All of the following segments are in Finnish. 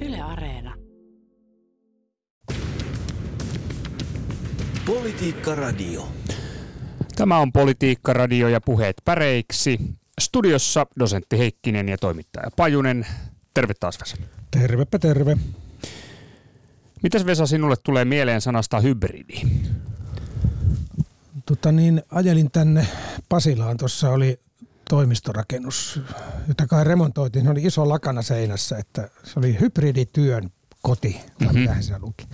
Yle Areena. Politiikka Radio. Tämä on Politiikka Radio ja puheet päreiksi. Studiossa dosentti Heikkinen ja toimittaja Pajunen. Terve taas Vesa. Tervepä terve. Mitäs Vesa sinulle tulee mieleen sanasta hybridi? Tota niin, ajelin tänne Pasilaan. Tuossa oli toimistorakennus, jota kai remontoitiin. Se oli iso lakana seinässä, että se oli hybridityön koti, tai Mhm. mm-hmm. se luki.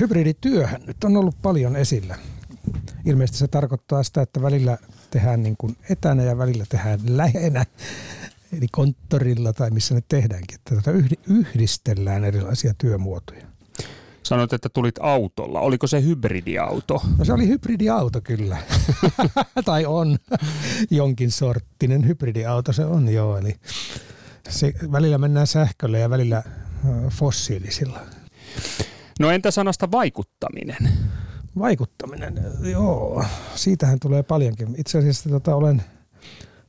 Hybridityöhän nyt on ollut paljon esillä. Ilmeisesti se tarkoittaa sitä, että välillä tehdään niin kuin etänä ja välillä tehdään lähenä, eli konttorilla tai missä ne tehdäänkin. Että yhdi- yhdistellään erilaisia työmuotoja. Sanoit, että tulit autolla. Oliko se hybridiauto? No se oli hybridiauto kyllä. tai on jonkin sorttinen hybridiauto se on joo. Eli se, välillä mennään sähköllä ja välillä fossiilisilla. No entä sanasta vaikuttaminen? Vaikuttaminen, joo, siitähän tulee paljonkin. Itse asiassa tota, olen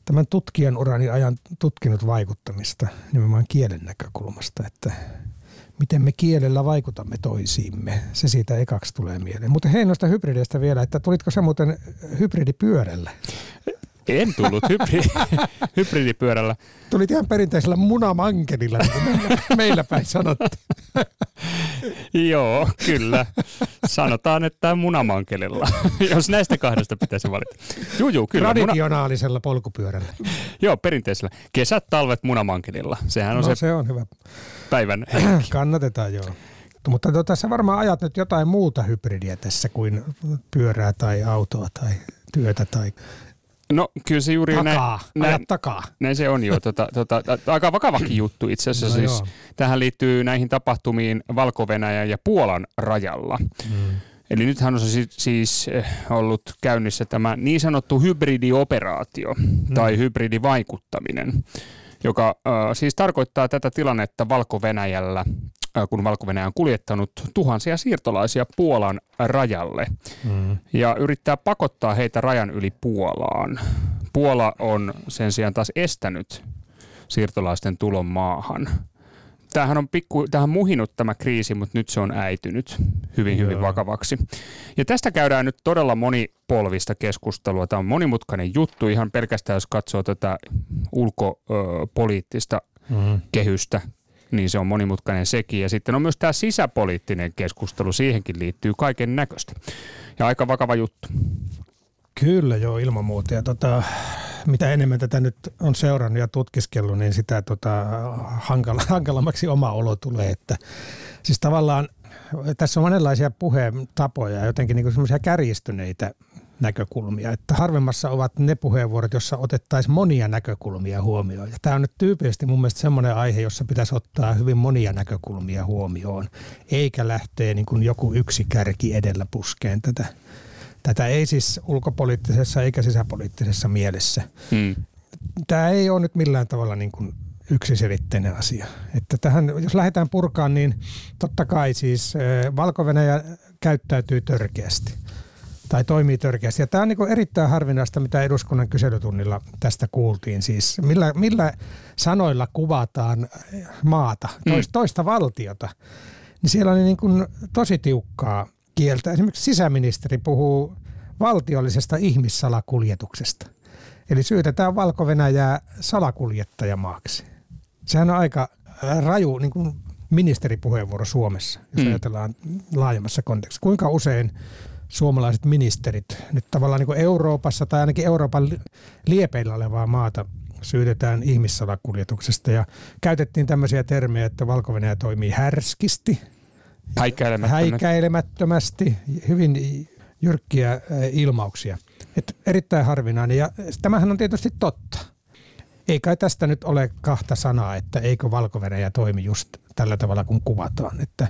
tämän tutkijan urani ajan tutkinut vaikuttamista nimenomaan kielen näkökulmasta, että miten me kielellä vaikutamme toisiimme. Se siitä ekaksi tulee mieleen. Mutta hei noista hybrideistä vielä, että tulitko sä muuten hybridipyörällä? En tullut hybridi, hybridipyörällä. Tulit ihan perinteisellä munamankelilla, niin meillä päin sanottiin. Joo, kyllä. Sanotaan, että munamankelilla, jos näistä kahdesta pitäisi valita. Juu, juu, kyllä. Muna, Traditionaalisella polkupyörällä. joo, perinteisellä. Kesät, talvet munamankelilla. Sehän on No se se on hyvä. päivän Kannatetaan joo. Mutta tota, sä varmaan ajat nyt jotain muuta hybridiä tässä kuin pyörää tai autoa tai työtä tai No kyllä se juuri näin, takaa. näin, Ajat takaa. näin se on jo. Tota, tota, aika vakavakin juttu itse asiassa. No siis, joo. tähän liittyy näihin tapahtumiin valko ja Puolan rajalla. Mm. Eli nythän on siis, siis ollut käynnissä tämä niin sanottu hybridioperaatio Mm. tai hybridivaikuttaminen, joka äh, siis tarkoittaa tätä tilannetta valko kun valko on kuljettanut tuhansia siirtolaisia Puolan rajalle Mm. ja yrittää pakottaa heitä rajan yli Puolaan. Puola on sen sijaan taas estänyt siirtolaisten tulon maahan. Tämähän on pikku, tähän muhinut tämä kriisi, mutta nyt se on äitynyt hyvin, hyvin Joo. vakavaksi. Ja tästä käydään nyt todella monipolvista keskustelua. Tämä on monimutkainen juttu ihan pelkästään, jos katsoo tätä ulkopoliittista Mm. kehystä, niin se on monimutkainen sekin. Ja sitten on myös tämä sisäpoliittinen keskustelu, siihenkin liittyy kaiken näköistä. Ja aika vakava juttu. Kyllä joo, ilman muuta. Ja tota, mitä enemmän tätä nyt on seurannut ja tutkiskellut, niin sitä tota, hankala, hankalammaksi oma olo tulee. Että, siis tavallaan tässä on monenlaisia puheentapoja ja jotenkin niin semmoisia kärjistyneitä näkökulmia. Että harvemmassa ovat ne puheenvuorot, jossa otettaisiin monia näkökulmia huomioon. Ja tämä on nyt tyypillisesti mun mielestä semmoinen aihe, jossa pitäisi ottaa hyvin monia näkökulmia huomioon, eikä lähteä niin kuin joku yksi kärki edellä puskeen tätä. Tätä ei siis ulkopoliittisessa eikä sisäpoliittisessa mielessä. Hmm. Tämä ei ole nyt millään tavalla niin kuin yksiselitteinen asia. Että tähän, jos lähdetään purkaan, niin totta kai siis valko käyttäytyy törkeästi tai toimii törkeästi. Ja tämä on niin erittäin harvinaista, mitä eduskunnan kyselytunnilla tästä kuultiin. Siis millä, millä sanoilla kuvataan maata, toista, toista valtiota. Niin siellä oli niin kuin tosi tiukkaa kieltä. Esimerkiksi sisäministeri puhuu valtiollisesta ihmissalakuljetuksesta. Eli syytetään valko salakuljettajamaaksi. Sehän on aika äh, raju niin kuin ministeripuheenvuoro Suomessa, jos Mm. mm. ajatellaan laajemmassa kontekstissa. Kuinka usein suomalaiset ministerit nyt tavallaan niin kuin Euroopassa tai ainakin Euroopan li- liepeillä olevaa maata syytetään ihmissalakuljetuksesta ja käytettiin tämmöisiä termejä, että valko toimii härskisti, Häikäilemättömät. häikäilemättömästi, hyvin jyrkkiä äh, ilmauksia. Et erittäin harvinainen ja tämähän on tietysti totta. Ei kai tästä nyt ole kahta sanaa, että eikö valko toimi just tällä tavalla kuin kuvataan. Että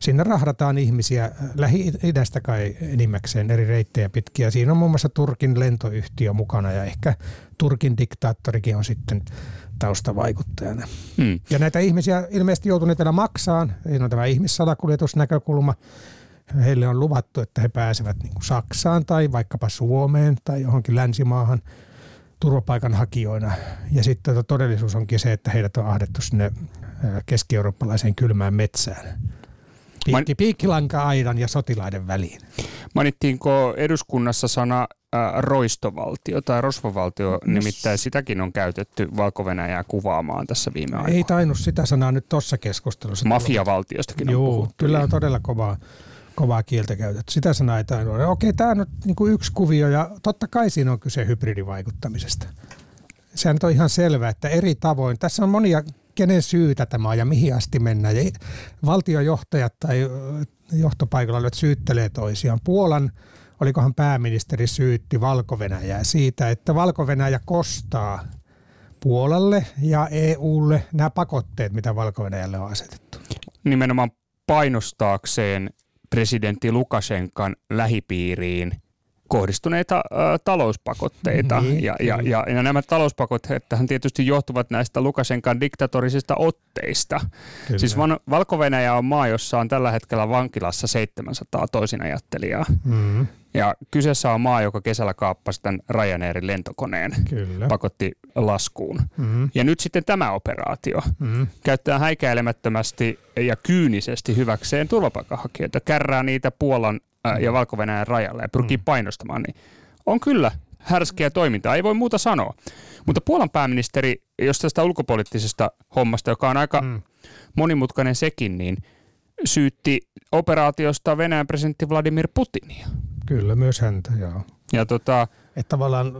sinne rahdataan ihmisiä lähi-idästä kai enimmäkseen eri reittejä pitkiä. Siinä on muun muassa Turkin lentoyhtiö mukana ja ehkä Turkin diktaattorikin on sitten taustavaikuttajana. Hmm. Ja näitä ihmisiä ilmeisesti joutuneet vielä maksaan. Siinä on tämä ihmissalakuljetusnäkökulma. Heille on luvattu, että he pääsevät niin kuin Saksaan tai vaikkapa Suomeen tai johonkin länsimaahan turvapaikanhakijoina. Ja sitten tota, todellisuus onkin se, että heidät on ahdettu sinne keski-eurooppalaiseen kylmään metsään. Piikki, piikkilanka-aidan ja sotilaiden väliin. Mainittiinko eduskunnassa sana äh, roistovaltio tai rosvovaltio, no, nimittäin sitäkin on käytetty valko kuvaamaan tässä viime aikoina. Ei tainnut sitä sanaa nyt tuossa keskustelussa. Mafiavaltiostakin on Joo, puhuttu. kyllä on todella kovaa, kovaa kieltä käytetty. Sitä sanaa ei tainnut olla. Okei, tämä on nyt niin kuin yksi kuvio ja totta kai siinä on kyse hybridivaikuttamisesta. Sehän on ihan selvää, että eri tavoin. Tässä on monia kenen syytä tämä on ja mihin asti mennään. Ja valtiojohtajat tai johtopaikalla olet syyttelee toisiaan. Puolan, olikohan pääministeri syytti valko siitä, että valko kostaa Puolalle ja EUlle nämä pakotteet, mitä valko on asetettu. Nimenomaan painostaakseen presidentti Lukashenkan lähipiiriin – kohdistuneita ä, talouspakotteita. Niin, ja, ja, ja, ja nämä talouspakotteet tietysti johtuvat näistä Lukashenkan diktatorisista otteista. Kyllä. Siis Van, valko on maa, jossa on tällä hetkellä vankilassa 700 toisinajattelijaa. Mm-hmm. Ja kyseessä on maa, joka kesällä kaappasi tämän Ryanairin lentokoneen, Kyllä. pakotti laskuun. Mm-hmm. Ja nyt sitten tämä operaatio mm-hmm. käyttää häikäilemättömästi ja kyynisesti hyväkseen turvapaikanhakijoita, kärrää niitä Puolan ja valko rajalle ja pyrkii mm. painostamaan, niin on kyllä härskeä toimintaa, ei voi muuta sanoa. Mutta Puolan pääministeri, jos tästä ulkopoliittisesta hommasta, joka on aika mm. monimutkainen sekin, niin syytti operaatiosta Venäjän presidentti Vladimir Putinia. Kyllä, myös häntä, joo. Ja tota, että tavallaan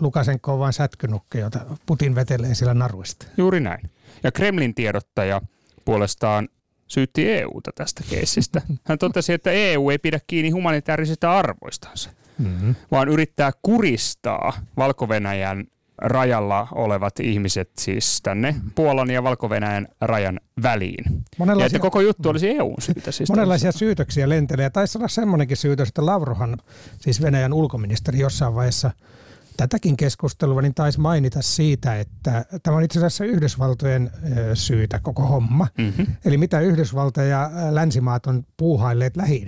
Lukasenko on vain sätkynukke, jota Putin vetelee sillä naruista. Juuri näin. Ja Kremlin tiedottaja puolestaan syytti EUta tästä keissistä. Hän totesi, että EU ei pidä kiinni humanitaarisista arvoistansa, mm-hmm. vaan yrittää kuristaa valko rajalla olevat ihmiset siis tänne Puolan ja valko rajan väliin. Monenlaisia, ja että koko juttu olisi EUn syytä. Siis monenlaisia tällaista. syytöksiä lentelee. Taisi olla semmoinenkin syytös, että Lavrohan, siis Venäjän ulkoministeri jossain vaiheessa – tätäkin keskustelua, niin taisi mainita siitä, että tämä on itse asiassa Yhdysvaltojen syytä koko homma. Mm-hmm. Eli mitä Yhdysvalta ja länsimaat on puuhailleet lähi.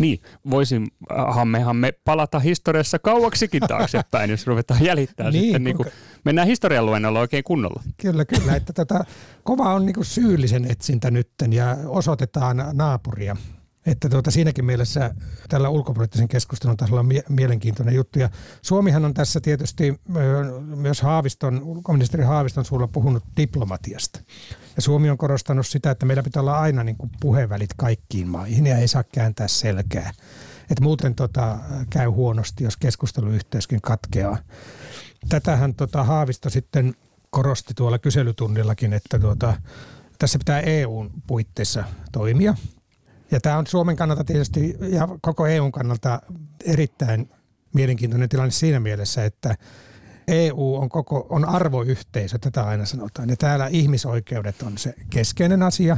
Niin, voisimmehan me palata historiassa kauaksikin taaksepäin, jos ruvetaan jäljittämään niin, sitten. Niin kuin, mennään historian luennolla oikein kunnolla. Kyllä, kyllä. Että tätä, kova on niin kuin syyllisen etsintä nytten ja osoitetaan naapuria. Että tuota, siinäkin mielessä tällä ulkopoliittisen keskustelun tasolla on mie- mielenkiintoinen juttu. Ja Suomihan on tässä tietysti myös Haaviston, ulkoministeri Haaviston suulla puhunut diplomatiasta. Ja Suomi on korostanut sitä, että meillä pitää olla aina niin kuin puhevälit kaikkiin maihin ja ei saa kääntää selkää. Et muuten tota, käy huonosti, jos keskusteluyhteyskin katkeaa. Tätähän tota, Haavisto sitten korosti tuolla kyselytunnillakin, että tuota, tässä pitää EUn puitteissa toimia – ja tämä on Suomen kannalta tietysti ja koko EUn kannalta erittäin mielenkiintoinen tilanne siinä mielessä, että EU on, koko, on arvoyhteisö, tätä aina sanotaan. Ja täällä ihmisoikeudet on se keskeinen asia.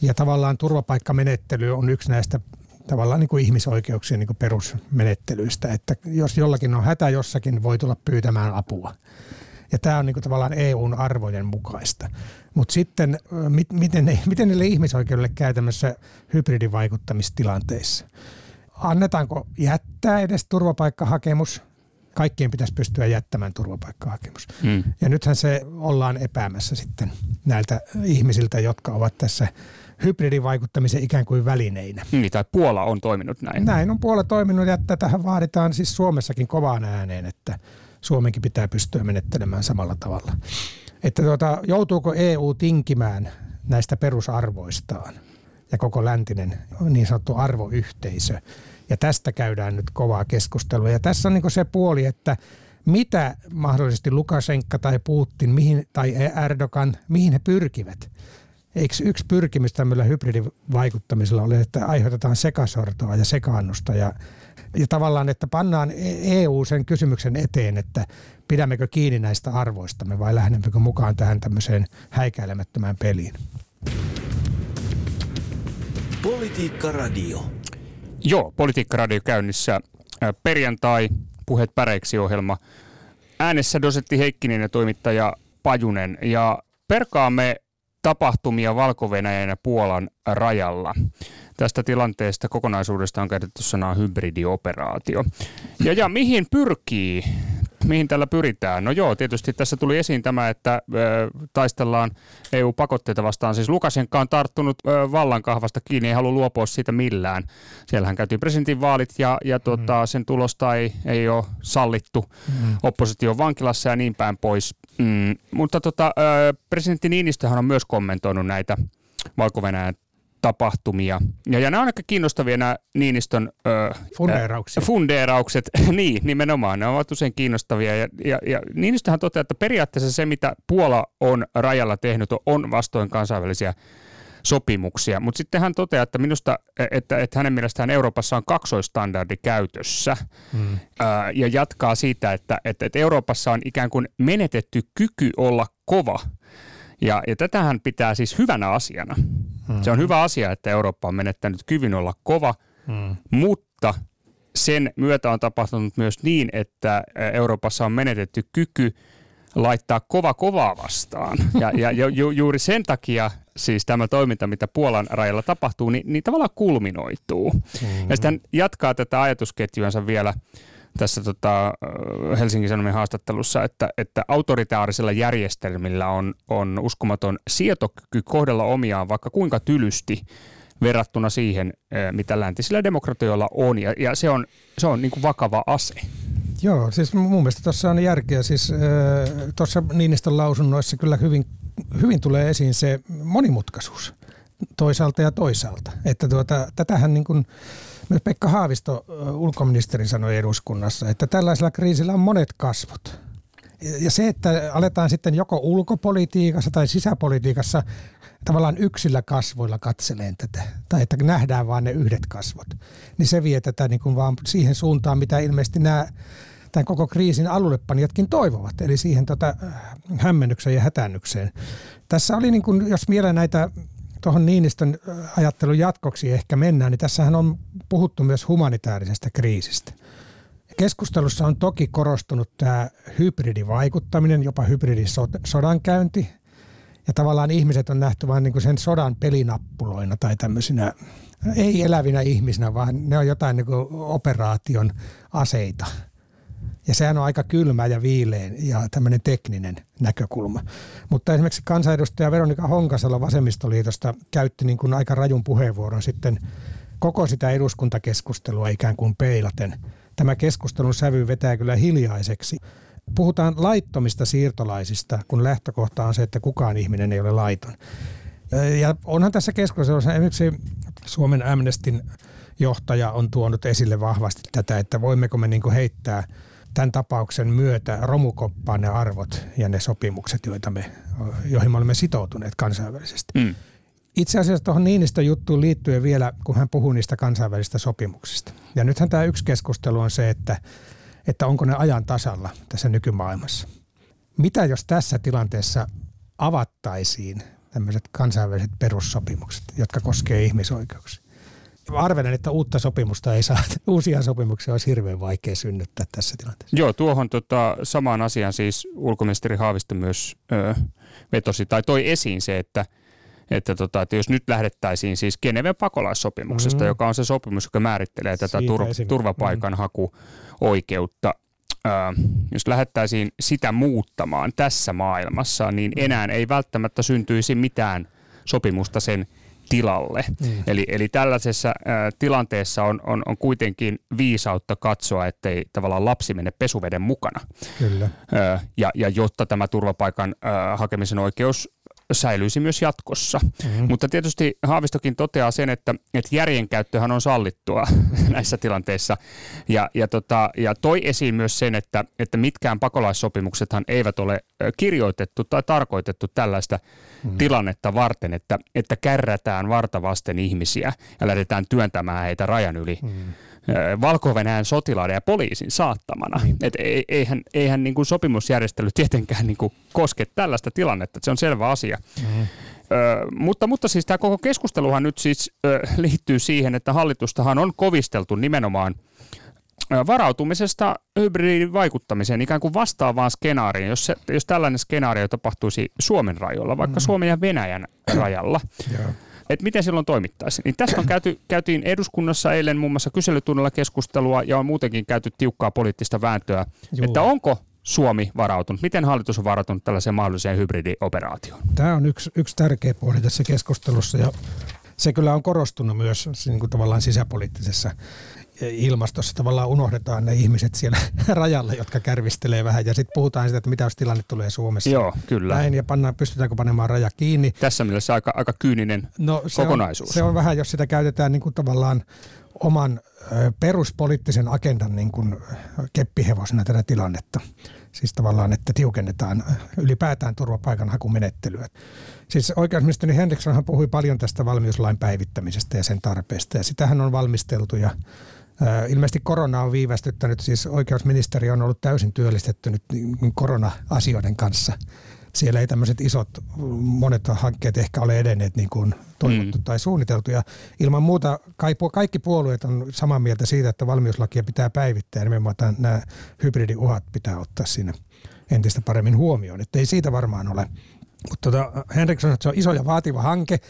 Ja tavallaan turvapaikkamenettely on yksi näistä tavallaan niin kuin ihmisoikeuksien niin kuin perusmenettelyistä. Että jos jollakin on hätä jossakin, voi tulla pyytämään apua. Ja tämä on niin kuin tavallaan EUn arvojen mukaista. Mutta sitten, mit, miten, ne, miten niille ihmisoikeudelle käy tämmöisissä hybridivaikuttamistilanteissa? Annetaanko jättää edes turvapaikkahakemus? Kaikkien pitäisi pystyä jättämään turvapaikkahakemus. Mm. Ja nythän se ollaan epäämässä sitten näiltä ihmisiltä, jotka ovat tässä hybridivaikuttamisen ikään kuin välineinä. Niin, tai Puola on toiminut näin. Näin on Puola toiminut ja tähän vaaditaan siis Suomessakin kovaan ääneen, että Suomenkin pitää pystyä menettelemään samalla tavalla. Että tuota, joutuuko EU tinkimään näistä perusarvoistaan ja koko läntinen niin sanottu arvoyhteisö. Ja tästä käydään nyt kovaa keskustelua. Ja tässä on niin se puoli, että mitä mahdollisesti Lukashenka tai Putin mihin, tai Erdogan, mihin he pyrkivät. Eikö yksi pyrkimys tämmöllä hybridivaikuttamisella ole, että aiheutetaan sekasortoa ja sekaannusta ja ja tavallaan, että pannaan EU sen kysymyksen eteen, että pidämmekö kiinni näistä arvoistamme vai lähdemmekö mukaan tähän tämmöiseen häikäilemättömään peliin. Politiikka Radio. Joo, Politiikka Radio käynnissä. Perjantai, Puheet päreiksi ohjelma. Äänessä dosetti Heikkinen ja toimittaja Pajunen. Ja perkaamme tapahtumia valko ja Puolan rajalla. Tästä tilanteesta kokonaisuudesta on käytetty sanaa hybridioperaatio. Ja, ja mihin pyrkii mihin tällä pyritään? No joo, tietysti tässä tuli esiin tämä, että ö, taistellaan EU-pakotteita vastaan. Siis Lukashenka on tarttunut ö, vallankahvasta kiinni, ei halua luopua siitä millään. Siellähän käytiin presidentinvaalit ja, ja tuota, mm. sen tulosta ei, ei ole sallittu mm. opposition vankilassa ja niin päin pois. Mm, mutta tota, ö, presidentti Niinistöhän on myös kommentoinut näitä valko tapahtumia. Ja, ja nämä on aika kiinnostavia nämä Niinistön ö, fundeeraukset. fundeeraukset. niin, nimenomaan. Ne ovat usein kiinnostavia. Ja, ja, ja Niinistöhän toteaa, että periaatteessa se, mitä Puola on rajalla tehnyt, on vastoin kansainvälisiä sopimuksia. Mutta sitten hän toteaa, että minusta, että, että hänen mielestään Euroopassa on kaksoistandardi käytössä hmm. ää, ja jatkaa siitä, että, että, että Euroopassa on ikään kuin menetetty kyky olla kova – ja, ja tätähän pitää siis hyvänä asiana. Hmm. Se on hyvä asia, että Eurooppa on menettänyt kyvyn olla kova, hmm. mutta sen myötä on tapahtunut myös niin, että Euroopassa on menetetty kyky laittaa kova kovaa vastaan. Ja, ja ju, juuri sen takia siis tämä toiminta, mitä Puolan rajalla tapahtuu, niin, niin tavallaan kulminoituu. Mm-hmm. Ja sitten jatkaa tätä ajatusketjuansa vielä tässä tota, Helsingin Sanomien haastattelussa, että, että autoritaarisilla järjestelmillä on, on uskomaton sietokyky kohdella omiaan vaikka kuinka tylysti verrattuna siihen, mitä läntisillä demokratioilla on, ja, ja se on, se on niin kuin vakava ase. Joo, siis mun mielestä tuossa on järkeä. Siis tuossa Niinistön lausunnoissa kyllä hyvin, hyvin tulee esiin se monimutkaisuus toisaalta ja toisaalta. Että tuota, tätähän niin kuin, myös Pekka Haavisto, ulkoministeri, sanoi eduskunnassa, että tällaisella kriisillä on monet kasvot. Ja se, että aletaan sitten joko ulkopolitiikassa tai sisäpolitiikassa tavallaan yksillä kasvoilla katseleen tätä, tai että nähdään vain ne yhdet kasvot, niin se vie tätä niin kuin vaan siihen suuntaan, mitä ilmeisesti nämä tämän koko kriisin alullepanijatkin toivovat, eli siihen tota, hämmennykseen ja hätännykseen. Tässä oli, niin kuin, jos vielä näitä tuohon Niinistön ajattelun jatkoksi ehkä mennään, niin tässähän on puhuttu myös humanitaarisesta kriisistä. Keskustelussa on toki korostunut tämä hybridivaikuttaminen, jopa hybridisodankäynti. Ja tavallaan ihmiset on nähty vain niin sen sodan pelinappuloina tai tämmöisinä ei elävinä ihmisinä, vaan ne on jotain niin operaation aseita – ja sehän on aika kylmä ja viilein ja tämmöinen tekninen näkökulma. Mutta esimerkiksi kansanedustaja Veronika Honkasalo Vasemmistoliitosta käytti niin kuin aika rajun puheenvuoron sitten koko sitä eduskuntakeskustelua ikään kuin peilaten. Tämä keskustelun sävy vetää kyllä hiljaiseksi. Puhutaan laittomista siirtolaisista, kun lähtökohta on se, että kukaan ihminen ei ole laiton. Ja onhan tässä keskustelussa esimerkiksi Suomen Amnestin johtaja on tuonut esille vahvasti tätä, että voimmeko me niin heittää – tämän tapauksen myötä romukoppaan ne arvot ja ne sopimukset, joita me, joihin me olemme sitoutuneet kansainvälisesti. Mm. Itse asiassa tuohon Niinistön juttuun liittyen vielä, kun hän puhuu niistä kansainvälisistä sopimuksista. Ja nythän tämä yksi keskustelu on se, että, että onko ne ajan tasalla tässä nykymaailmassa. Mitä jos tässä tilanteessa avattaisiin tämmöiset kansainväliset perussopimukset, jotka koskevat ihmisoikeuksia? Arvelen, että uutta sopimusta ei saa, uusia sopimuksia olisi hirveän vaikea synnyttää tässä tilanteessa. Joo, tuohon tota, samaan asiaan siis ulkoministeri Haavisto myös ö, vetosi tai toi esiin se, että että, tota, että jos nyt lähdettäisiin siis Geneven pakolaissopimuksesta, mm-hmm. joka on se sopimus, joka määrittelee tätä tur- turvapaikanhakuoikeutta, ö, jos lähdettäisiin sitä muuttamaan tässä maailmassa, niin mm. enää ei välttämättä syntyisi mitään sopimusta sen tilalle. Mm. Eli, eli tällaisessa ä, tilanteessa on, on, on kuitenkin viisautta katsoa, ettei tavallaan lapsi mene pesuveden mukana. Kyllä. Ä, ja, ja jotta tämä turvapaikan ä, hakemisen oikeus säilyisi myös jatkossa. Mm-hmm. Mutta tietysti Haavistokin toteaa sen, että, että järjenkäyttöhän on sallittua näissä tilanteissa. Ja, ja, tota, ja toi esiin myös sen, että, että mitkään pakolaissopimuksethan eivät ole kirjoitettu tai tarkoitettu tällaista mm-hmm. tilannetta varten, että, että kärrätään vartavasten ihmisiä ja lähdetään työntämään heitä rajan yli. Mm-hmm valko sotilaiden ja poliisin saattamana. Niin. Et eihän, eihän niin kuin sopimusjärjestely tietenkään niin kuin koske tällaista tilannetta, se on selvä asia. Mm. Ö, mutta, mutta siis tämä koko keskusteluhan nyt siis ö, liittyy siihen, että hallitustahan on kovisteltu nimenomaan varautumisesta hybridivaikuttamiseen ikään kuin vastaavaan skenaarioon, jos, se, jos tällainen skenaario tapahtuisi Suomen rajoilla, vaikka mm. Suomen ja Venäjän rajalla. Yeah että miten silloin toimittaisiin. Niin tästä on käyty, käytiin eduskunnassa eilen muun muassa kyselytunnilla keskustelua ja on muutenkin käyty tiukkaa poliittista vääntöä, Juu. että onko Suomi varautunut? Miten hallitus on varautunut tällaiseen mahdolliseen hybridioperaatioon? Tämä on yksi, yksi tärkeä puoli tässä keskustelussa ja se kyllä on korostunut myös niin kuin tavallaan sisäpoliittisessa ilmastossa. Tavallaan unohdetaan ne ihmiset siellä rajalla, jotka kärvistelee vähän ja sitten puhutaan sitä, että mitä jos tilanne tulee Suomessa. Joo, kyllä. Näin ja pannaan, pystytäänkö panemaan raja kiinni. Tässä mielessä aika, aika kyyninen no, se kokonaisuus. On, se on vähän, jos sitä käytetään niin kuin tavallaan oman peruspoliittisen agendan niin kuin keppihevosena tätä tilannetta. Siis tavallaan, että tiukennetaan ylipäätään turvapaikanhakumenettelyä. Siis oikeusministeri Henrikssonhan puhui paljon tästä valmiuslain päivittämisestä ja sen tarpeesta. Ja sitähän on valmisteltu ja Ilmeisesti korona on viivästyttänyt, siis oikeusministeri on ollut täysin työllistetty nyt niin korona-asioiden kanssa siellä ei tämmöiset isot, monet hankkeet ehkä ole edenneet niin kuin toivottu mm. tai suunniteltu. Ja ilman muuta kaikki puolueet on samaa mieltä siitä, että valmiuslakia pitää päivittää. Nimenomaan nämä hybridiuhat pitää ottaa siinä entistä paremmin huomioon. Että ei siitä varmaan ole. Mutta tota, Henriksson, että se on iso ja vaativa hanke.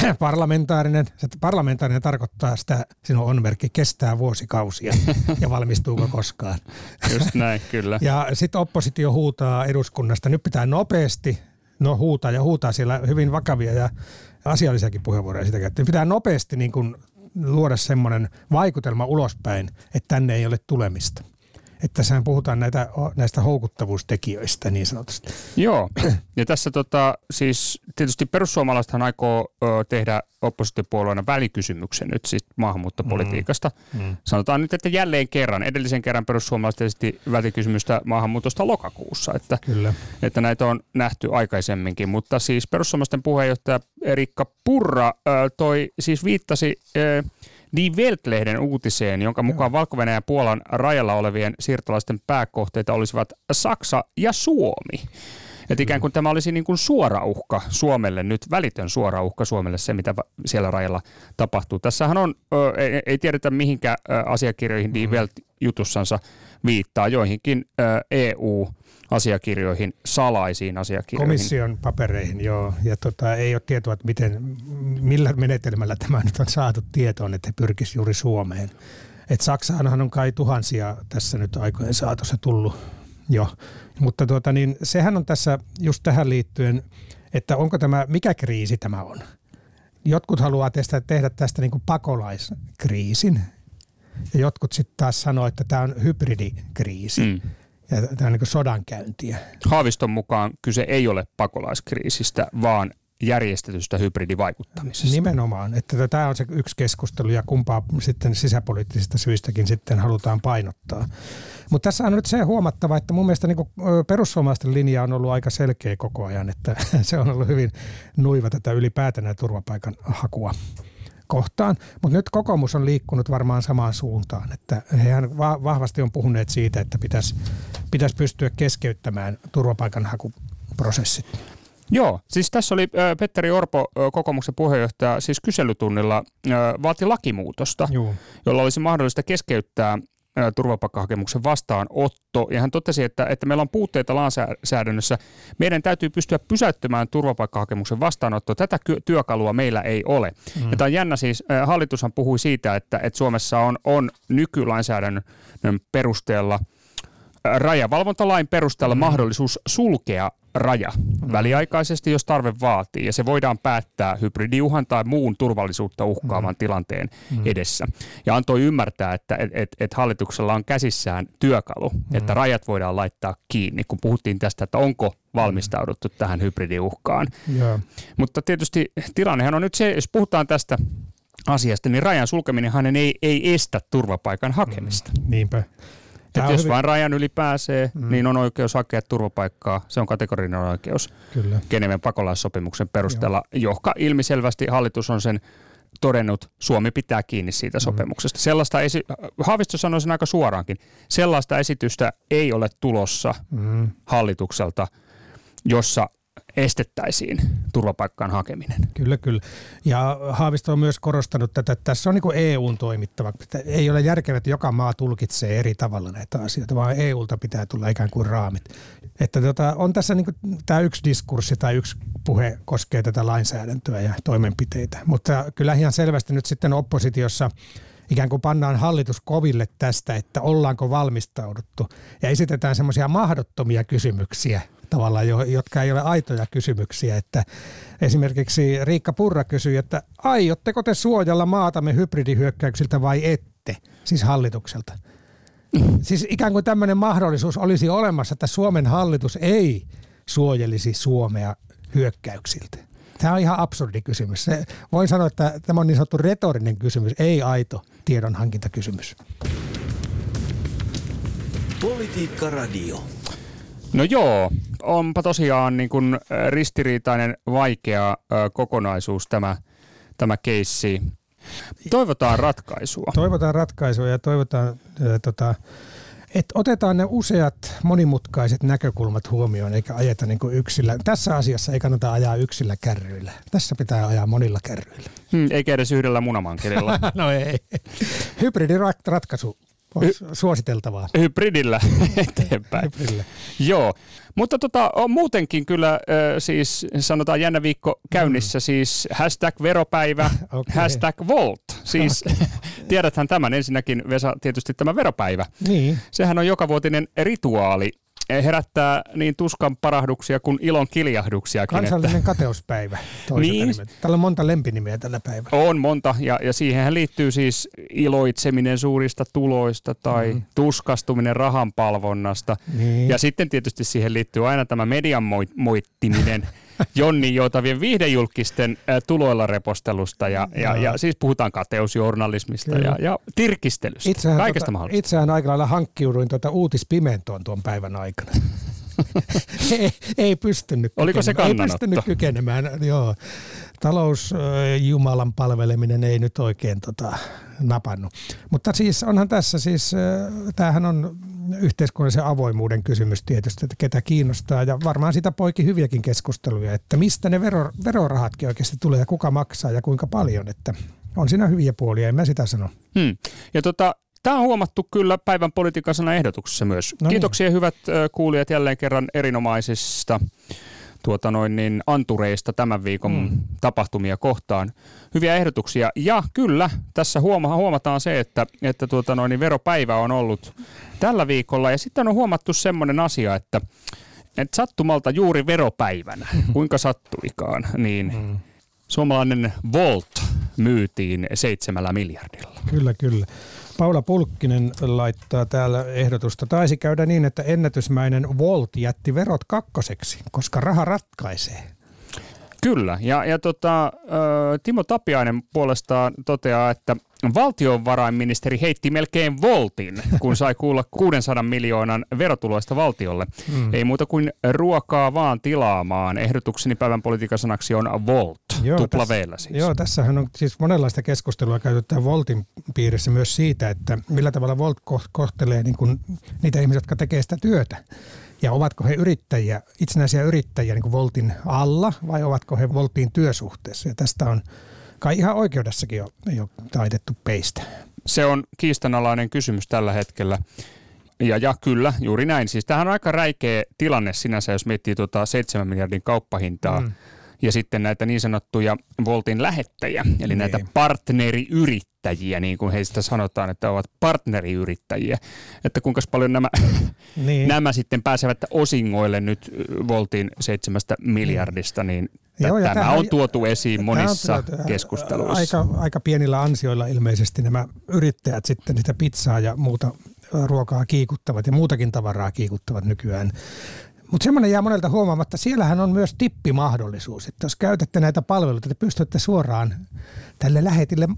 parlamentaarinen, se parlamentaarinen tarkoittaa sitä, sinun on merkki, kestää vuosikausia ja valmistuuko koskaan. Just näin, kyllä. Ja sitten oppositio huutaa eduskunnasta, nyt pitää nopeasti, no huutaa ja huutaa siellä hyvin vakavia ja asiallisiakin puheenvuoroja sitä käyttää. Pitää nopeasti niin kuin luoda semmoinen vaikutelma ulospäin, että tänne ei ole tulemista että tässä puhutaan näitä, näistä houkuttavuustekijöistä niin sanotusti. Joo, ja tässä tota, siis tietysti perussuomalaisethan aikoo ö, tehdä oppositiopuolueena välikysymyksen nyt siis maahanmuuttopolitiikasta. Mm. Mm. Sanotaan nyt, että jälleen kerran, edellisen kerran perussuomalaiset esitti välikysymystä maahanmuutosta lokakuussa, että, Kyllä. että näitä on nähty aikaisemminkin, mutta siis perussuomalaisten puheenjohtaja Erikka Purra ö, toi, siis viittasi ö, Die Welt-lehden uutiseen, jonka mukaan valko ja Puolan rajalla olevien siirtolaisten pääkohteita olisivat Saksa ja Suomi. Että ikään kuin tämä olisi niin kuin suora uhka Suomelle, nyt välitön suora uhka Suomelle se, mitä siellä rajalla tapahtuu. Tässähän on, ei, ei tiedetä mihinkä asiakirjoihin Die Welt jutussansa viittaa, joihinkin EU- asiakirjoihin, salaisiin asiakirjoihin. Komission papereihin, joo. Ja tota, ei ole tietoa, että miten, millä menetelmällä tämä nyt on saatu tietoon, että he pyrkisivät juuri Suomeen. Et Saksaanhan on kai tuhansia tässä nyt aikojen saatossa tullut jo. Mutta tuota, niin sehän on tässä just tähän liittyen, että onko tämä, mikä kriisi tämä on. Jotkut haluaa tehdä, tehdä tästä niin kuin pakolaiskriisin ja jotkut sitten taas sanoo, että tämä on hybridikriisi. Mm ja tämä on niin sodankäyntiä. Haaviston mukaan kyse ei ole pakolaiskriisistä, vaan järjestetystä hybridivaikuttamisesta. Nimenomaan, että tämä on se yksi keskustelu ja kumpaa sitten sisäpoliittisista syistäkin sitten halutaan painottaa. Mutta tässä on nyt se huomattava, että mun mielestä niin perussuomalaisten linja on ollut aika selkeä koko ajan, että se on ollut hyvin nuiva tätä ylipäätään turvapaikan hakua kohtaan. Mutta nyt kokoomus on liikkunut varmaan samaan suuntaan, että hehän va- vahvasti on puhuneet siitä, että pitäisi pitäisi pystyä keskeyttämään turvapaikanhakuprosessit. Joo, siis tässä oli äh, Petteri Orpo, äh, kokoomuksen puheenjohtaja, siis kyselytunnilla äh, vaati lakimuutosta, Joo. jolla olisi mahdollista keskeyttää turvapaikkahakemuksen vastaanotto. Ja hän totesi, että, että meillä on puutteita lainsäädännössä. Meidän täytyy pystyä pysäyttämään turvapaikkahakemuksen vastaanotto. Tätä työkalua meillä ei ole. Mm. Ja tämä on jännä siis, hallitushan puhui siitä, että, että Suomessa on, on nykylainsäädännön perusteella – rajavalvontalain perusteella mm. mahdollisuus sulkea raja mm. väliaikaisesti, jos tarve vaatii, ja se voidaan päättää hybridiuhan tai muun turvallisuutta uhkaavan mm. tilanteen mm. edessä. Ja antoi ymmärtää, että et, et, et hallituksella on käsissään työkalu, mm. että rajat voidaan laittaa kiinni, kun puhuttiin tästä, että onko valmistauduttu mm. tähän hybridiuhkaan. Yeah. Mutta tietysti tilannehan on nyt se, jos puhutaan tästä asiasta, niin rajan sulkeminenhan ei, ei estä turvapaikan hakemista. Mm. Niinpä. Että jos hyvin... vain rajan yli pääsee, mm. niin on oikeus hakea turvapaikkaa. Se on kategorinen oikeus Kyllä. Geneven pakolaissopimuksen perusteella, Joo. johka ilmiselvästi hallitus on sen todennut, Suomi pitää kiinni siitä mm. sopimuksesta. Sellaista esi- Haavisto sanoi sen aika suoraankin. Sellaista esitystä ei ole tulossa mm. hallitukselta, jossa estettäisiin turvapaikkaan hakeminen. Kyllä, kyllä. Ja Haavisto on myös korostanut tätä, että tässä on niin EUn toimittava. Ei ole järkevää, että joka maa tulkitsee eri tavalla näitä asioita, vaan EUlta pitää tulla ikään kuin raamit. Että tota, on tässä niin tämä yksi diskurssi tai yksi puhe koskee tätä lainsäädäntöä ja toimenpiteitä. Mutta kyllä ihan selvästi nyt sitten oppositiossa ikään kuin pannaan hallitus koville tästä, että ollaanko valmistauduttu ja esitetään semmoisia mahdottomia kysymyksiä tavallaan, jotka ei ole aitoja kysymyksiä. Että esimerkiksi Riikka Purra kysyi, että aiotteko te suojella maatamme hybridihyökkäyksiltä vai ette, siis hallitukselta. Siis ikään kuin tämmöinen mahdollisuus olisi olemassa, että Suomen hallitus ei suojelisi Suomea hyökkäyksiltä. Tämä on ihan absurdi kysymys. Se, voin sanoa, että tämä on niin sanottu retorinen kysymys, ei aito tiedonhankintakysymys. Politiikka Radio. No joo, onpa tosiaan niin kuin ristiriitainen, vaikea kokonaisuus tämä, tämä keissi. Toivotaan ratkaisua. Toivotaan ratkaisua ja toivotaan, äh, tota, että otetaan ne useat monimutkaiset näkökulmat huomioon eikä ajeta niin kuin yksillä. Tässä asiassa ei kannata ajaa yksillä kärryillä. Tässä pitää ajaa monilla kärryillä. Hmm, eikä edes yhdellä munamankelilla. no ei. Hybridiratkaisu on suositeltavaa. Hybridillä eteenpäin. Hybridillä. Joo, mutta tota, on muutenkin kyllä äh, siis sanotaan jännä viikko käynnissä, mm. siis hashtag veropäivä, okay. hashtag volt. Siis okay. tiedäthän tämän ensinnäkin, Vesa, tietysti tämä veropäivä. Niin. Sehän on jokavuotinen rituaali, herättää niin tuskan parahduksia kuin ilon kiljahduksiakin. Kansallinen että... kateuspäivä niin. Tällä on monta lempinimeä tällä päivällä. On monta ja, ja siihen liittyy siis iloitseminen suurista tuloista tai mm. tuskastuminen rahanpalvonnasta. Niin. Ja sitten tietysti siihen liittyy aina tämä median moittiminen Jonni joutavien viihdejulkisten tuloilla repostelusta ja, ja, ja siis puhutaan kateusjournalismista ja, ja tirkistelystä, itsehän kaikesta tota, mahdollisesta. Itsehän aika lailla hankkiuduin tuota uutispimentoon tuon päivän aikana. ei, ei pystynyt Oliko se Ei pystynyt kykenemään, joo. Talousjumalan palveleminen ei nyt oikein tota, napannut. Mutta siis onhan tässä siis, tämähän on yhteiskunnallisen avoimuuden kysymys tietysti, että ketä kiinnostaa ja varmaan sitä poiki hyviäkin keskusteluja, että mistä ne vero, verorahatkin oikeasti tulee ja kuka maksaa ja kuinka paljon, että on siinä hyviä puolia, en mä sitä sano. Hmm. Ja tota, Tämä on huomattu kyllä päivän politiikan sana ehdotuksessa myös. No niin. Kiitoksia hyvät kuulijat jälleen kerran erinomaisista tuota noin, niin antureista tämän viikon mm. tapahtumia kohtaan. Hyviä ehdotuksia. Ja kyllä, tässä huoma- huomataan se, että, että tuota noin, niin veropäivä on ollut tällä viikolla. Ja sitten on huomattu semmoinen asia, että, että sattumalta juuri veropäivänä, kuinka sattuikaan, niin mm. suomalainen Volt myytiin seitsemällä miljardilla. Kyllä, kyllä. Paula Pulkkinen laittaa täällä ehdotusta. Taisi käydä niin, että ennätysmäinen Volt jätti verot kakkoseksi, koska raha ratkaisee. Kyllä, ja, ja tota, Timo Tapiainen puolestaan toteaa, että valtiovarainministeri heitti melkein voltin, kun sai kuulla 600 miljoonan verotuloista valtiolle. Mm. Ei muuta kuin ruokaa vaan tilaamaan. Ehdotukseni päivän politiikan sanaksi on volt, joo, tupla tässä, siis. Joo, tässähän on siis monenlaista keskustelua käytetään voltin piirissä myös siitä, että millä tavalla volt kohtelee niin kuin niitä ihmisiä, jotka tekee sitä työtä. Ja ovatko he yrittäjiä, itsenäisiä yrittäjiä niin kuin Voltin alla vai ovatko he Voltin työsuhteessa? Ja tästä on kai ihan oikeudessakin jo, jo taitettu peistä. Se on kiistanalainen kysymys tällä hetkellä. Ja, ja kyllä, juuri näin. Siis tämähän on aika räikeä tilanne sinänsä, jos miettii tuota 7 miljardin kauppahintaa. Mm ja sitten näitä niin sanottuja Voltin lähettäjiä, eli niin. näitä partneriyrittäjiä, niin kuin heistä sanotaan, että ovat partneriyrittäjiä. Että kuinka paljon nämä, niin. nämä sitten pääsevät osingoille nyt Voltin seitsemästä miljardista, niin Joo, tämä tähän, on tuotu esiin monissa on tuotu, keskusteluissa. Aika, aika pienillä ansioilla ilmeisesti nämä yrittäjät sitten sitä pizzaa ja muuta ruokaa kiikuttavat ja muutakin tavaraa kiikuttavat nykyään. Mutta semmoinen jää monelta huomaamatta, siellähän on myös tippimahdollisuus, että jos käytätte näitä palveluita, te pystytte suoraan tälle lähetille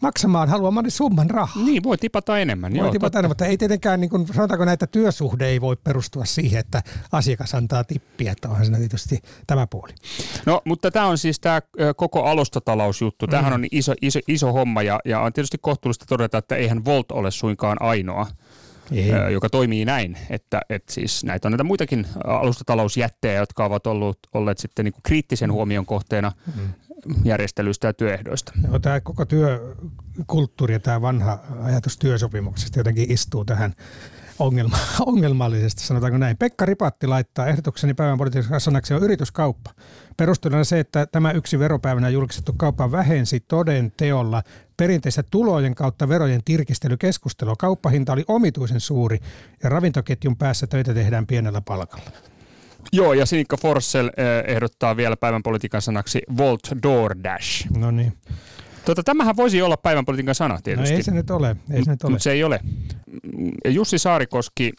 maksamaan haluamani summan rahaa. Niin, voi tipata enemmän. Voi joo, tipata enemmän, mutta ei tietenkään, niin kuin, sanotaanko näitä työsuhde ei voi perustua siihen, että asiakas antaa tippiä, että onhan siinä tietysti tämä puoli. No, mutta tämä on siis tämä koko alustatalousjuttu. Tämähän mm. on iso, iso, iso homma ja, ja on tietysti kohtuullista todeta, että eihän Volt ole suinkaan ainoa ei. joka toimii näin, että, että siis näitä on näitä muitakin alustatalousjättejä, jotka ovat ollut, olleet sitten niin kuin kriittisen mm. huomion kohteena mm. järjestelyistä ja työehdoista. Joo, tämä koko työkulttuuri ja tämä vanha ajatus työsopimuksesta jotenkin istuu tähän ongelma, ongelmallisesti, sanotaanko näin. Pekka Ripatti laittaa ehdotukseni päivän politiikan sanaksi on yrityskauppa. Perusteluna se, että tämä yksi veropäivänä julkistettu kauppa vähensi toden teolla perinteistä tulojen kautta verojen tirkistelykeskustelua. Kauppahinta oli omituisen suuri ja ravintoketjun päässä töitä tehdään pienellä palkalla. Joo, ja Sinikka Forssell eh, ehdottaa vielä päivän politiikan sanaksi Volt DoorDash. No niin. Tota, tämähän voisi olla päivän politiikan sana tietysti. No ei se nyt ole. Ei se nyt ole. Mutta se ei ole. Jussi Saarikoski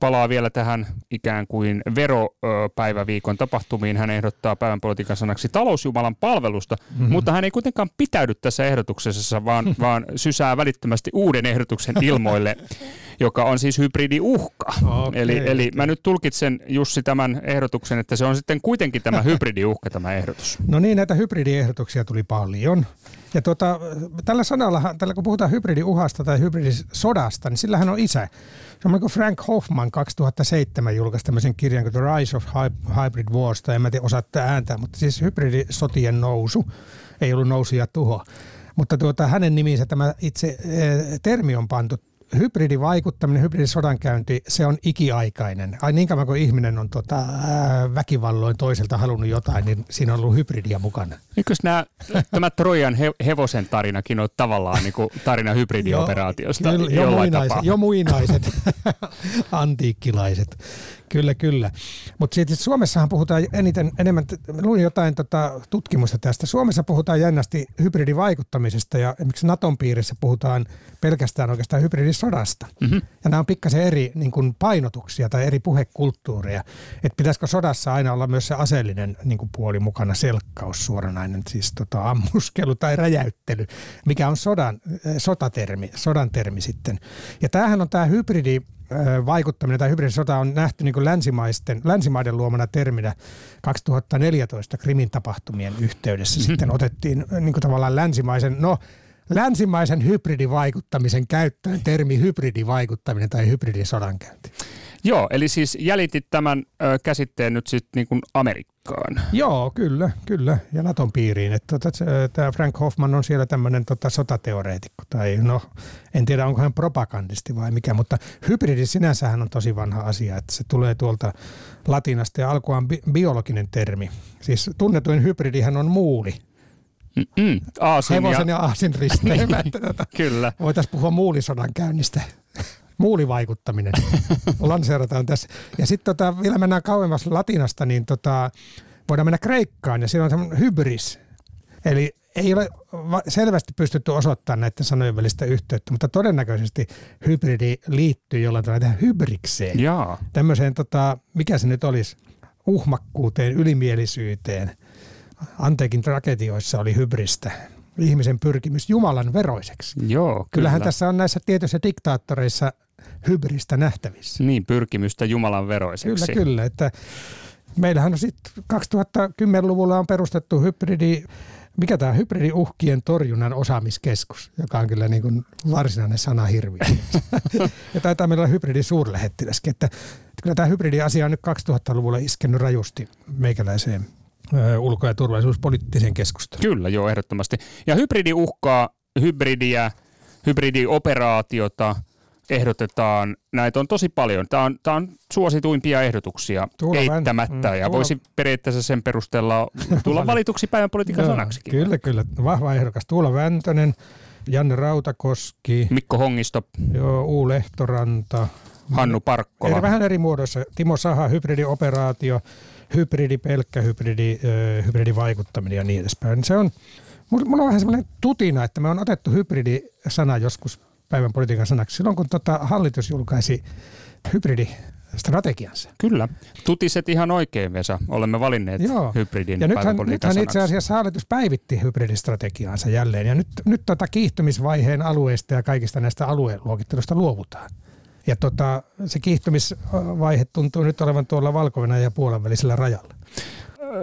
palaa vielä tähän ikään kuin veropäiväviikon tapahtumiin. Hän ehdottaa päivän politiikan sanaksi talousjumalan palvelusta, mm-hmm. mutta hän ei kuitenkaan pitäydy tässä ehdotuksessa, vaan, vaan sysää välittömästi uuden ehdotuksen ilmoille, joka on siis hybridiuhka. Okay. Eli, eli mä nyt tulkitsen Jussi tämän ehdotuksen, että se on sitten kuitenkin tämä hybridiuhka tämä ehdotus. No niin, näitä hybridiehdotuksia tuli paljon. Ja tuota, tällä sanalla, tällä kun puhutaan hybridiuhasta tai hybridisodasta, niin sillähän on isä. Se on kuin Frank Hoffman 2007 julkaisi tämmöisen kirjan kuin The Rise of Hybrid Wars, tai en mä tiedä osaatte ääntää, mutta siis hybridisotien nousu, ei ollut nousu ja tuho. Mutta tuota, hänen niminsä tämä itse e, termi on pantu hybridivaikuttaminen, hybridisodankäynti, se on ikiaikainen. Ai niin kauan kuin ihminen on tota, väkivalloin toiselta halunnut jotain, niin siinä on ollut hybridia mukana. Eikös nämä, tämä Trojan he, hevosen tarinakin on tavallaan niin kuin tarina hybridioperaatiosta jo, jo, muinaiset, jo muinaiset, antiikkilaiset. Kyllä, kyllä. Mutta Suomessahan puhutaan eniten, enemmän, luin jotain tota, tutkimusta tästä. Suomessa puhutaan jännästi hybridivaikuttamisesta ja esimerkiksi Naton piirissä puhutaan pelkästään oikeastaan hybridisodasta. Mm-hmm. Ja nämä on pikkasen eri niin kuin painotuksia tai eri puhekulttuureja. Että pitäisikö sodassa aina olla myös se aseellinen niin kuin puoli mukana, selkkaus suoranainen, siis tota, ammuskelu tai räjäyttely, mikä on sodan, sotatermi, sodan termi sitten. Ja tämähän on tämä hybridi vaikuttaminen tai hybridisota on nähty niin länsimaisten, länsimaiden luomana terminä 2014 Krimin tapahtumien yhteydessä. Sitten otettiin niin tavallaan länsimaisen, no länsimaisen hybridivaikuttamisen käyttöön termi hybridivaikuttaminen tai hybridisodankäynti. Joo, eli siis jäljitit tämän ö, käsitteen nyt sitten niin kuin Amerikkaan. Joo, kyllä, kyllä, ja Naton piiriin. Että tota, tämä Frank Hoffman on siellä tämmöinen tota, sotateoreetikko, tai no, en tiedä onko hän propagandisti vai mikä, mutta hybridi sinänsähän on tosi vanha asia, että se tulee tuolta latinasta ja alkuaan bi- biologinen termi. Siis tunnetuin hybridihän on muuli, Mm, aasin Hevosen ja, ja aasin risteymä. tota, Kyllä. Voitaisiin puhua muulisodan käynnistä muulivaikuttaminen lanseerataan tässä. Ja sitten tota, vielä mennään kauemmas latinasta, niin tota, voidaan mennä Kreikkaan ja siinä on semmoinen hybris. Eli ei ole selvästi pystytty osoittamaan näiden sanojen välistä yhteyttä, mutta todennäköisesti hybridi liittyy jollain tavalla tähän hybrikseen. Jaa. Tämmöiseen, tota, mikä se nyt olisi, uhmakkuuteen, ylimielisyyteen. Anteekin tragedioissa oli hybristä ihmisen pyrkimys Jumalan veroiseksi. Joo, kyllä. Kyllähän tässä on näissä tietyissä diktaattoreissa hybristä nähtävissä. Niin, pyrkimystä Jumalan veroiseksi. Kyllä, kyllä. Että meillähän on sitten 2010-luvulla on perustettu hybridi, mikä tämä hybridiuhkien torjunnan osaamiskeskus, joka on kyllä niin kuin varsinainen sana hirviö. ja taitaa meillä olla hybridi suurlähettiläskin, että kyllä tämä hybridiasia on nyt 2000-luvulla iskenyt rajusti meikäläiseen ulko- ja turvallisuuspoliittiseen keskusteluun. Kyllä, joo, ehdottomasti. Ja hybridiuhkaa, hybridiä, hybridioperaatiota – ehdotetaan. Näitä on tosi paljon. Tämä on, tämä on suosituimpia ehdotuksia Tuula eittämättä mm, ja voisi periaatteessa sen perusteella tulla valituksi päivän politiikan sanaksi. Kyllä, kyllä. Vahva ehdokas. Tuula Väntönen, Janne Rautakoski. Mikko Hongisto. Joo, Uu Lehtoranta. Hannu Parkkola. Eri, vähän eri muodoissa. Timo Saha, hybridioperaatio, hybridi, pelkkä hybridi, hybridivaikuttaminen ja niin edespäin. Se on, mulla on vähän semmoinen tutina, että me on otettu hybridisana joskus päivän politiikan sanaksi silloin, kun tota hallitus julkaisi hybridistrategiansa. Kyllä. Tutiset ihan oikein, Vesa. Olemme valinneet Joo. hybridin ja nythän, nythän sanaksi. itse asiassa hallitus päivitti hybridistrategiaansa jälleen. Ja nyt, nyt tota kiihtymisvaiheen alueista ja kaikista näistä alueluokittelusta luovutaan. Ja tota, se kiihtymisvaihe tuntuu nyt olevan tuolla valko ja Puolan välisellä rajalla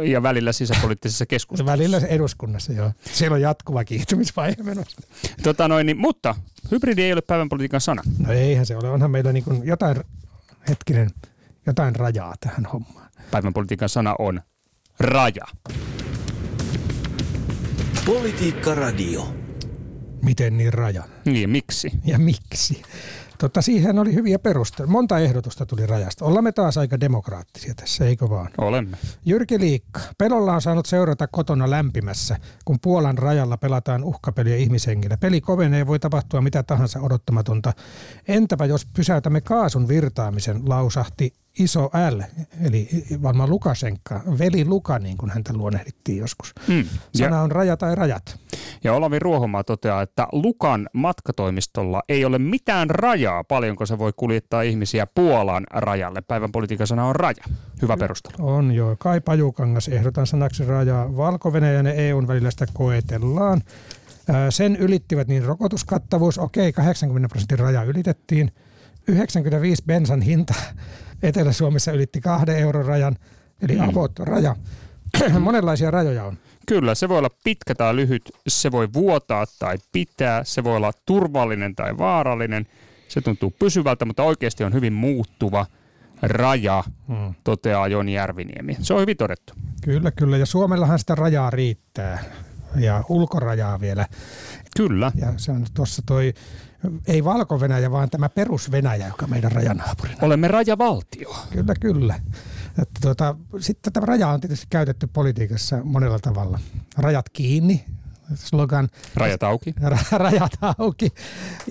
ja välillä sisäpoliittisessa keskustelussa. Välillä eduskunnassa, joo. Siellä on jatkuva kiihtymisvaihe menossa. Tota noin, niin, mutta hybridi ei ole päivän politiikan sana. No eihän se ole. Onhan meillä niin kuin jotain, hetkinen, jotain rajaa tähän hommaan. Päivän politiikan sana on raja. Politiikka Radio. Miten niin raja? Niin, miksi? Ja miksi? Tota, siihen oli hyviä perusteluja. Monta ehdotusta tuli rajasta. Ollaan me taas aika demokraattisia tässä, eikö vaan? Olemme. Jyrki Liikka. Pelolla on saanut seurata kotona lämpimässä, kun Puolan rajalla pelataan uhkapeliä ihmishengillä. Peli kovenee voi tapahtua mitä tahansa odottamatonta. Entäpä jos pysäytämme kaasun virtaamisen, lausahti iso L, eli varmaan Lukashenka, veli Luka, niin kuin häntä luonnehdittiin joskus. Mm. Sana on raja tai rajat. Ja Olavi Ruohomaa toteaa, että Lukan matkatoimistolla ei ole mitään rajaa, paljonko se voi kuljettaa ihmisiä Puolan rajalle. Päivän politiikan sana on raja. Hyvä perustelu. On joo. Kai Pajukangas ehdotan sanaksi rajaa. valko ja EUn välillä sitä koetellaan. Sen ylittivät niin rokotuskattavuus, okei, 80 prosentin raja ylitettiin. 95 bensan hinta Etelä-Suomessa ylitti kahden euron rajan, eli mm. avot-raja. Monenlaisia rajoja on. Kyllä, se voi olla pitkä tai lyhyt, se voi vuotaa tai pitää, se voi olla turvallinen tai vaarallinen. Se tuntuu pysyvältä, mutta oikeasti on hyvin muuttuva raja, hmm. toteaa Joni Järviniemi. Se on hyvin todettu. Kyllä, kyllä. Ja Suomellahan sitä rajaa riittää ja ulkorajaa vielä. Kyllä. Ja se on tuossa toi, ei Valko-Venäjä, vaan tämä perus-Venäjä, joka meidän rajanaapurina. Olemme rajavaltio. Kyllä, kyllä. Että tuota, sitten tämä raja on tietysti käytetty politiikassa monella tavalla. Rajat kiinni, slogan. Rajat auki. Rajat auki.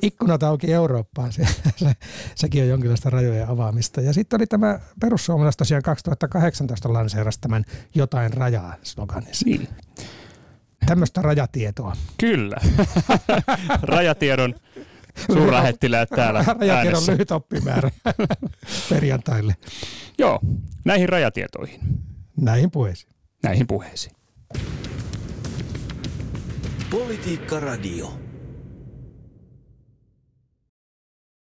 Ikkunat auki Eurooppaan. Se, se, sekin on jonkinlaista rajojen avaamista. Ja sitten oli tämä perussuomalaiset tosiaan 2018 lanseerasi tämän jotain rajaa sloganissa. Niin. Tämmöistä rajatietoa. Kyllä. Rajatiedon suurlähettiläät täällä Rajatiedon äänessä. lyhyt oppimäärä perjantaille. Joo, näihin rajatietoihin. Näihin puheisiin. Näihin puheisiin. Politiikka Radio.